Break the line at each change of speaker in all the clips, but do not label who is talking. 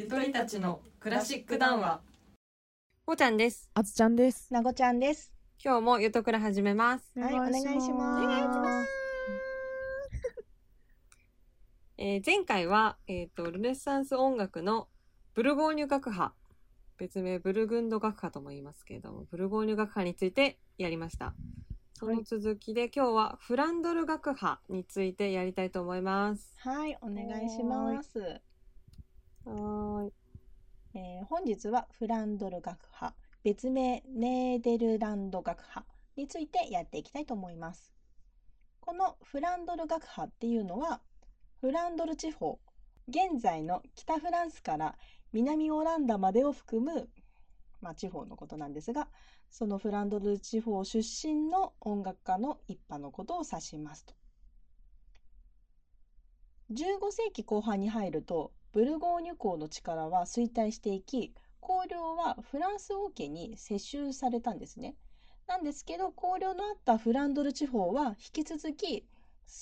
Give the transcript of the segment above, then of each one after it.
とりたちのクラシック談話
ほーちゃんです。
あつちゃんです。
なごちゃんです。
今日もゆとくら始めます。
はいお願いします
お願いします。
えー前回は、えっ、と、ルネサンス音楽のブルゴーニュ楽派、別名ブルグンド楽派とも言いますけれども、ブルゴーニュ楽派についてやりました。その続きで、今日はフランドル楽派についてやりたいと思います。
はい、お願いします。
はい。
えー本日はフランドル楽派、別名ネーデルランド楽派についてやっていきたいと思います。このフランドル楽派っていうのは、フランドル地方、現在の北フランスから南オランダまでを含む、まあ、地方のことなんですが、そのフランドル地方出身の音楽家の一派のことを指しますと。15世紀後半に入るとブルゴーニュ公の力は衰退していき公領はフランス王家に接収されたんですね。なんですけど公領のあったフランドル地方は引き続き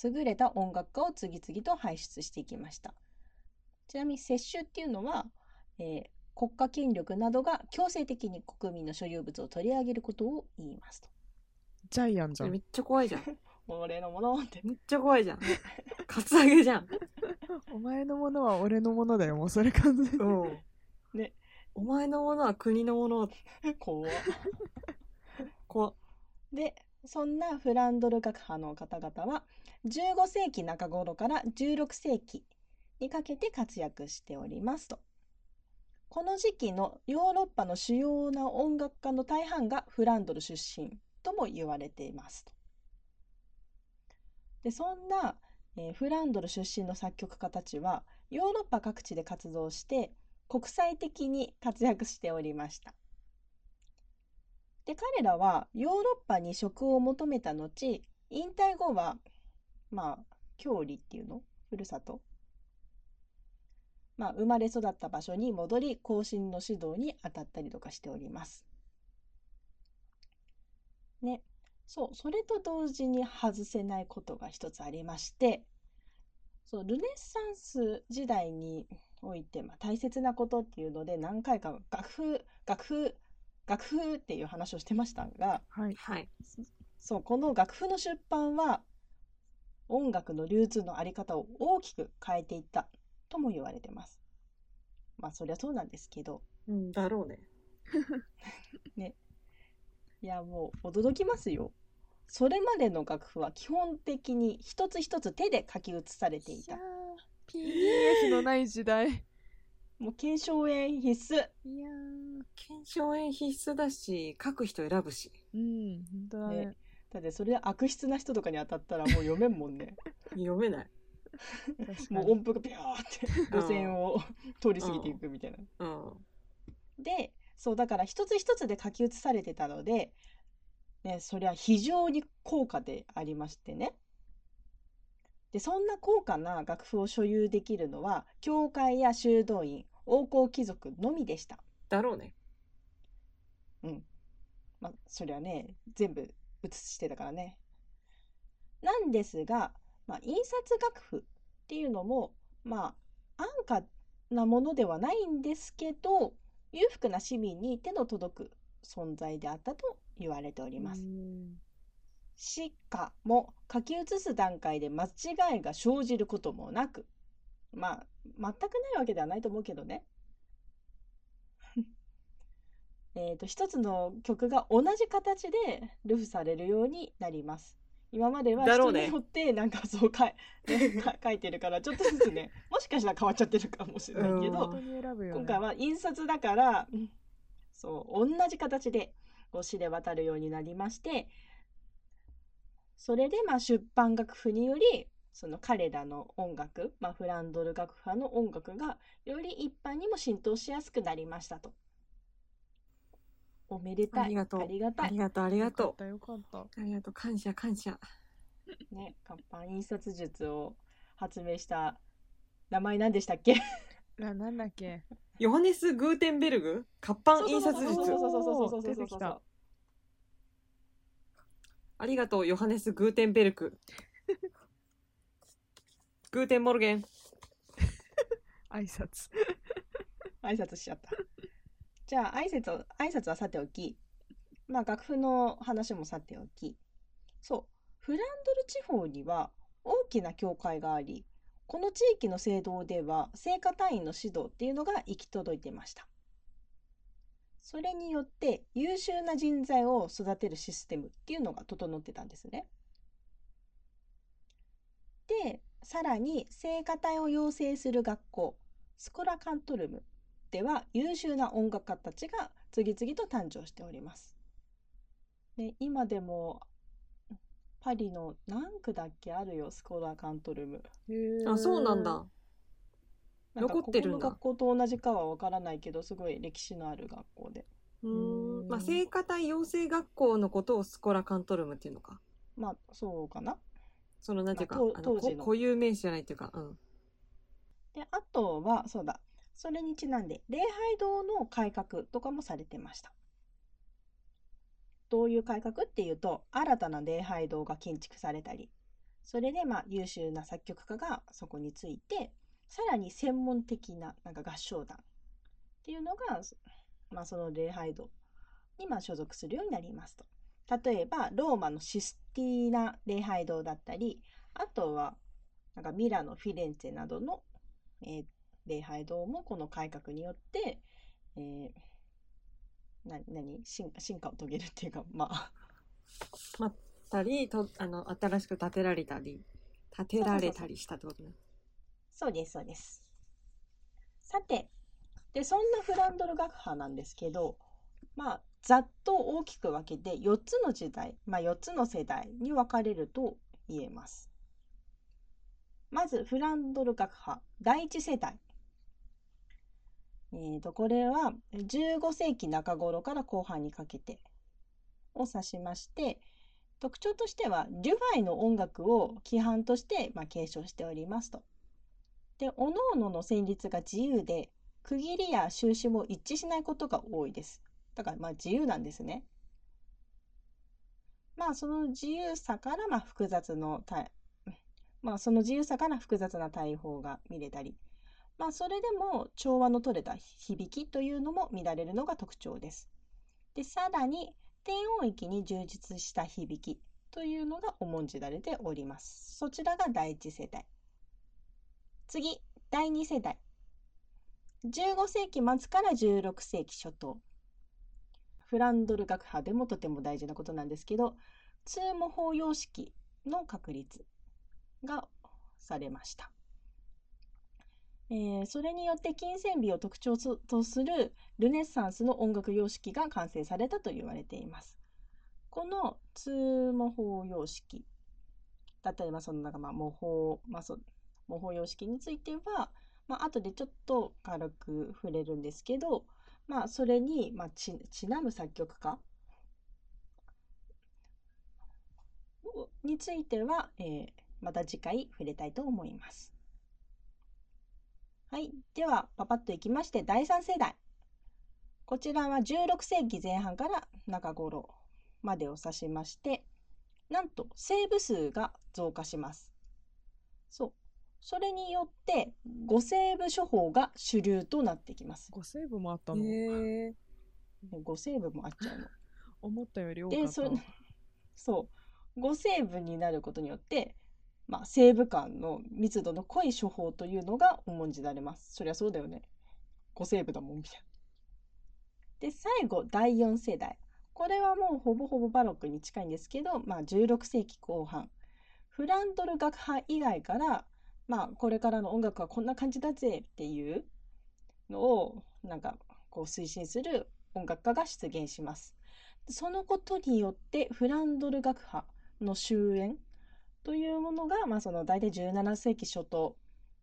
優れた音楽家を次々と輩出していきました。ちなみに接収っていうのは、えー国家権力などが強制的に国民の所有物を取り上げることを言いますと。
ジャイアンじゃん
め。っちゃ怖いじゃん。
俺のものって。
めっちゃ怖いじゃん。カツアゲじゃん。
お前のものは俺のものだよ。もうそれ完全に。
うん。
ね。
お前のものは国のもの。
怖っ
怖っ
でそんなフランドル学派の方々は15世紀中頃から16世紀にかけて活躍しておりますと。この時期のヨーロッパの主要な音楽家の大半がフランドル出身とも言われていますと。でそんな、えーフランドル出身の作曲家たちはヨーロッパ各地で活動して国際的に活躍しておりました。で彼らはヨーロッパに職を求めた後引退後はまあ郷里っていうの？ふるさと？まあ生まれ育った場所に戻り後進の指導に当たったりとかしております。ねそうそれと同時に外せないことが一つありましてそうルネサンス時代において、まあ、大切なことっていうので何回か楽譜楽譜楽譜っていう話をしてましたが
はい。
はい。
そうこの楽譜の出版は音楽の流通のあり方を大きく変えていったとも言われてます。まあそりゃそうなんですけど
うん、だろうね。
いやもう驚きますよ。それまでの楽譜は基本的に一つ一つ手で書き写されていた。
PDF のない時代。
もう検証円必須。
いや
検証円必須だし、書く人選ぶし。
ー。うん、本当だね
ね。だってそれ悪質な人とかに当たったらもう読めんもんね。
読めない。
もう音符がビャーって路線を通り過ぎていくみたいな。
うん。
でそうだから一つ一つで書き写されてたので、ね、そりゃ非常に高価でありましてねでそんな高価な楽譜を所有できるのは教会や修道院王侯貴族のみでした。
だろうね。
うん。まあそりゃね全部写してたからね。なんですが、まあ、印刷楽譜っていうのもまあ安価なものではないんですけど裕福な市民に手の届く存在であったと言われております。
うん
しかも書き写す段階で間違いが生じることもなくまあ全くないわけではないと思うけどね。えーと一つの曲が同じ形でルフされるようになります。今までは人によってなんかそうかい、ね か書いてるからちょっとずつねもしかしたら変わっちゃってるかもしれないけど、
ね。
今回は印刷だから、うんそう同じ形でこう知れ渡るようになりましてそれでまあ出版楽譜によりその彼らの音楽、まあ、フランドル楽派の音楽がより一般にも浸透しやすくなりましたと。おめでたい。
ありがとう
ありがたい。
ありがとう、ありがと
よかったよかった。
う。ありがとう、感謝、感謝。
ね、活版印刷術を発明した名前何でしたっけ？
な、なんだっけ？
ヨハネス・グーテンベルグ？活版印刷術
そうそうそうそうそうそうそう
出てきた
ありがとう、ヨハネス・グーテンベルク。Guten Morgen。
挨拶。
挨拶しちゃった。じゃあ挨拶を、挨拶はさておき、まあ楽譜の話もさておき、そう、フランドル地方には大きな教会があり、この地域の聖堂では聖歌隊員の指導っていうのが行き届いていました。それによって優秀な人材を育てるシステムっていうのが整ってたんですね。で、さらに聖歌隊を養成する学校、スコラカントルムでは優秀な音楽家たちが次々と誕生しております。で今でもパリの何区だっけ？あるよ、スコラカントルム。
あ、そうなんだ。
なんか
残ってるんだ
ここの学校と同じかはわからないけど、すごい歴史のある学校で。
う
ん
ん。まあ、聖歌隊養成学校のことをスコラカントルムっていうのか。
まあ、そうかな。
その、なんていうか、
まあ当時の
こ固有名詞じゃないっていうか、うん。
で、あとは、そうだ。それにちなんで、礼拝堂の改革とかもされてました。どういう改革っていうと、新たな礼拝堂が建築されたり、それでまあ優秀な作曲家がそこについて、さらに専門的ななんか合唱団っていうのが、まあその礼拝堂にまあ所属するようになりますと。例えば、ローマのシスティーナ礼拝堂だったり、あとは、なんかミラノ、フィレンツェなどの、えー礼拝堂もこの改革によって、えー、な何？進進化を遂げるっていうか、まあ、
たり、と、あの、新しく建てられたり、建てられたりしたってことね。
そうです、そうです。さて、で、そんなフランドル学派なんですけど、まあ、ざっと大きく分けて4つの時代、まあ4つの世代に分かれると言えます。まず、フランドル学派、第一世代。えーと、これは15世紀中頃から後半にかけてを指しまして、特徴としては、デュファイの音楽を規範として、まあ、継承しておりますと。で、各々の旋律が自由で、区切りや収支も一致しないことが多いです。だから、まあ自由なんですね。まあその自由さから、まあ複雑の対、まあその自由さから複雑な対法が見れたり、まあそれでも調和の取れた響きというのも見られるのが特徴です。で、さらに低音域に充実した響きというのが重んじられております。そちらが第一世代。次、第2世代。15世紀末から16世紀初頭。フランドル学派でもとても大事なことなんですけど、通模法様式の確立がされました。えーそれによって金銭美を特徴とするルネッサンスの音楽様式が完成されたと言われています。この通模法様式だったり、まあ、そのなんかまあ模倣、まあ、そう模倣様式については、まあ後でちょっと軽く触れるんですけど、まあ、それに、まあ、ちちなむ作曲家については、えーまた次回触れたいと思います。はい。では、パパッといきまして、第3世代。こちらは16世紀前半から中頃までを指しまして、なんと、セーブ数が増加します。そう。それによって、5セーブ処方が主流となってきます。
5セーブもあったの、
へえ。
5セーブもあっちゃうの。
思ったより多か
で、
った
そそう。5セーブになることによって、まあ、セーブ感の密度の濃い処方というのが重んじられます。そりゃそうだよね。5セーブだもん、みたいな。で、最後、第4世代。これはもうほぼほぼバロックに近いんですけど、まあ、16世紀後半。フランドル学派以外から、まあ、これからの音楽はこんな感じだぜっていうのを、なんか、こう推進する音楽家が出現します。そのことによってフランドル学派の終焉というものが、まあ、その大体17世紀初頭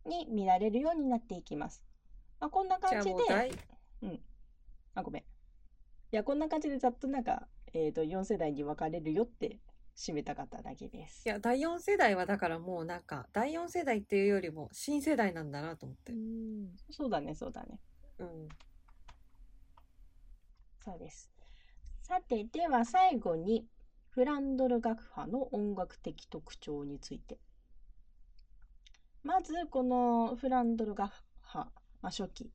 に見られるようになっていきます。まあ、こんな感じで
あもう大、
あ、ごめん。いや、こんな感じでざっとなんか、えっ、と、4世代に分かれるよって締めたかっただけです。
いや、第4世代はだからもうなんか、第4世代っていうよりも新世代なんだなと思って
う。ん
そうだね、そうだね。
うん。
そうです。さて、では最後に、フランドル学派の音楽的特徴について。まず、このフランドル学派、まあ、初期。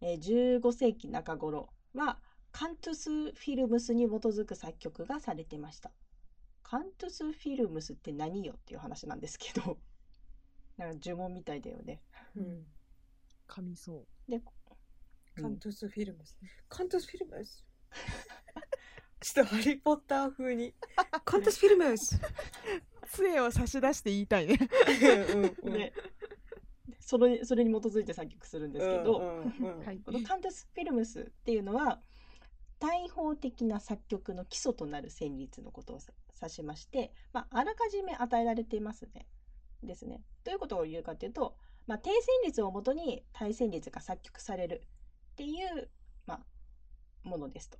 えー15世紀中頃はカントゥス・フィルムスに基づく作曲がされてました。カントゥス・フィルムスって何よっていう話なんですけど、なんか呪文みたいだよね。
うん。
噛みそう。
で、
カントゥスフィルムス。カントゥスフィルムス。ちょっとハリーポッター風に。カントゥスフィルムス。
杖を差し出して言いたいね。
うん
で、それそれに基づいて作曲するんですけど、このカントゥス・フィルムスっていうのは大法的な作曲の基礎となる旋律のことをさ指しまして、まあ、あらかじめ与えられていますね。ですね。どういうことを言うかというと、まあ、低旋律をもとに対旋律が作曲されるっていう、まあ、ものですと。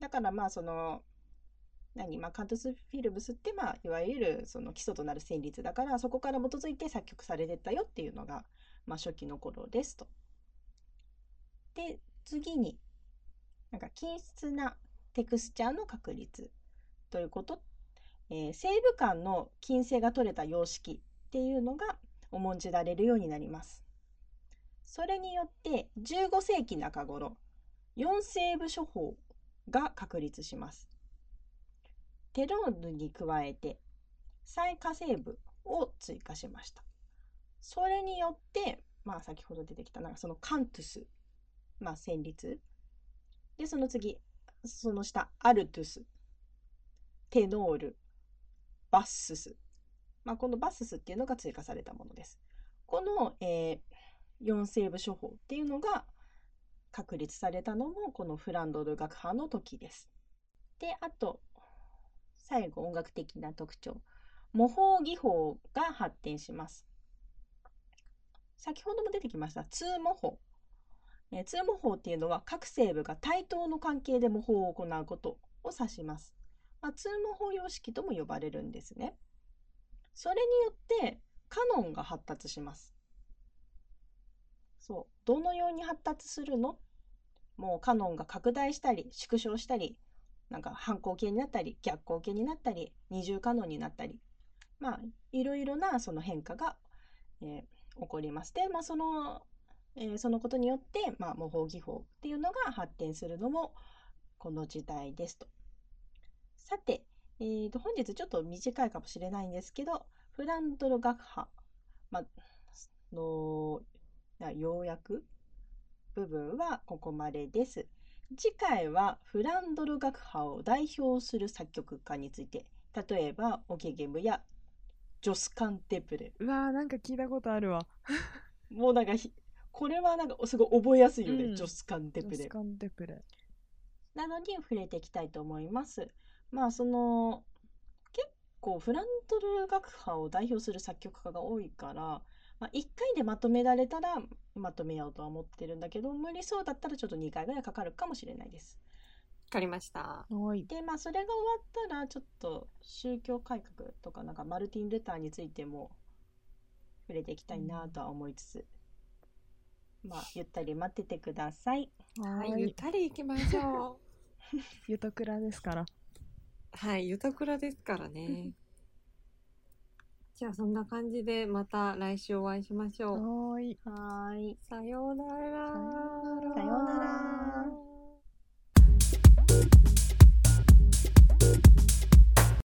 だからまあその何まあ、カントスフィルムスって、まあ、いわゆるその基礎となる旋律だからそこから基づいて作曲されてったよっていうのが、まあ、初期の頃ですと。で次になんか均質なテクスチャーの確率ということ、えー、セーブ間の均整が取れた様式っていうのが重んじられるようになります。それによって15世紀中頃4セーブ処方が確立します。テローヌに加えて再化成部を追加しました。それによって、まあ先ほど出てきたなんかそのカントゥス、まあ旋律。で、その次、その下、アルトゥス、テノール、バッスス。まあこのバッススっていうのが追加されたものです。この、えー、4セーブ処方っていうのが確立されたのもこのフランドル学派の時です。で、あと、最後音楽的な特徴。模倣技法が発展します。先ほども出てきました。通模倣。えー通模倣っていうのは各成部が対等の関係で模倣を行うことを指します、まあ、通模倣様式とも呼ばれるんですね。それによってカノンが発達します。そう。どのように発達するの？もうカノンが拡大したり縮小したりなんか反抗形になったり逆抗形になったり二重可能になったり。まあいろいろなその変化が、えー起こりますで、まあ、その、えーそのことによって、まあ、模倣技法っていうのが発展するのもこの時代ですと。さて、えーと本日ちょっと短いかもしれないんですけどフランドル学派、まあ、のな要約部分はここまでです。次回はフランドル学派を代表する作曲家について例えばオケゲムやジョスカンテプレ
うわーなんか聞いたことあるわ。
もうなんかひこれはなんかすごい覚えやすいよね、
うん
ジョスカンテプレ
ジョスカンテプレ。
なのに触れていきたいと思いますまあその結構フランドル学派を代表する作曲家が多いから、まあ、1回でまとめられたらまとめようとは思ってるんだけど無理そうだったらちょっと2回ぐらいかかるかもしれないです
わかりました。
はい。
でまあそれが終わったらちょっと宗教改革とかなんかマルティン・ルターについても触れていきたいなとは思いつつ、まあゆったり待っててください
はい、
はい。
ゆったり行きましょ
ゆとくらですから。
う。はい、ゆとくらですからね。じゃあそんな感じでまた来週お会いしましょう。
はーい。
はーい
さようなら。
さようなら
さようなら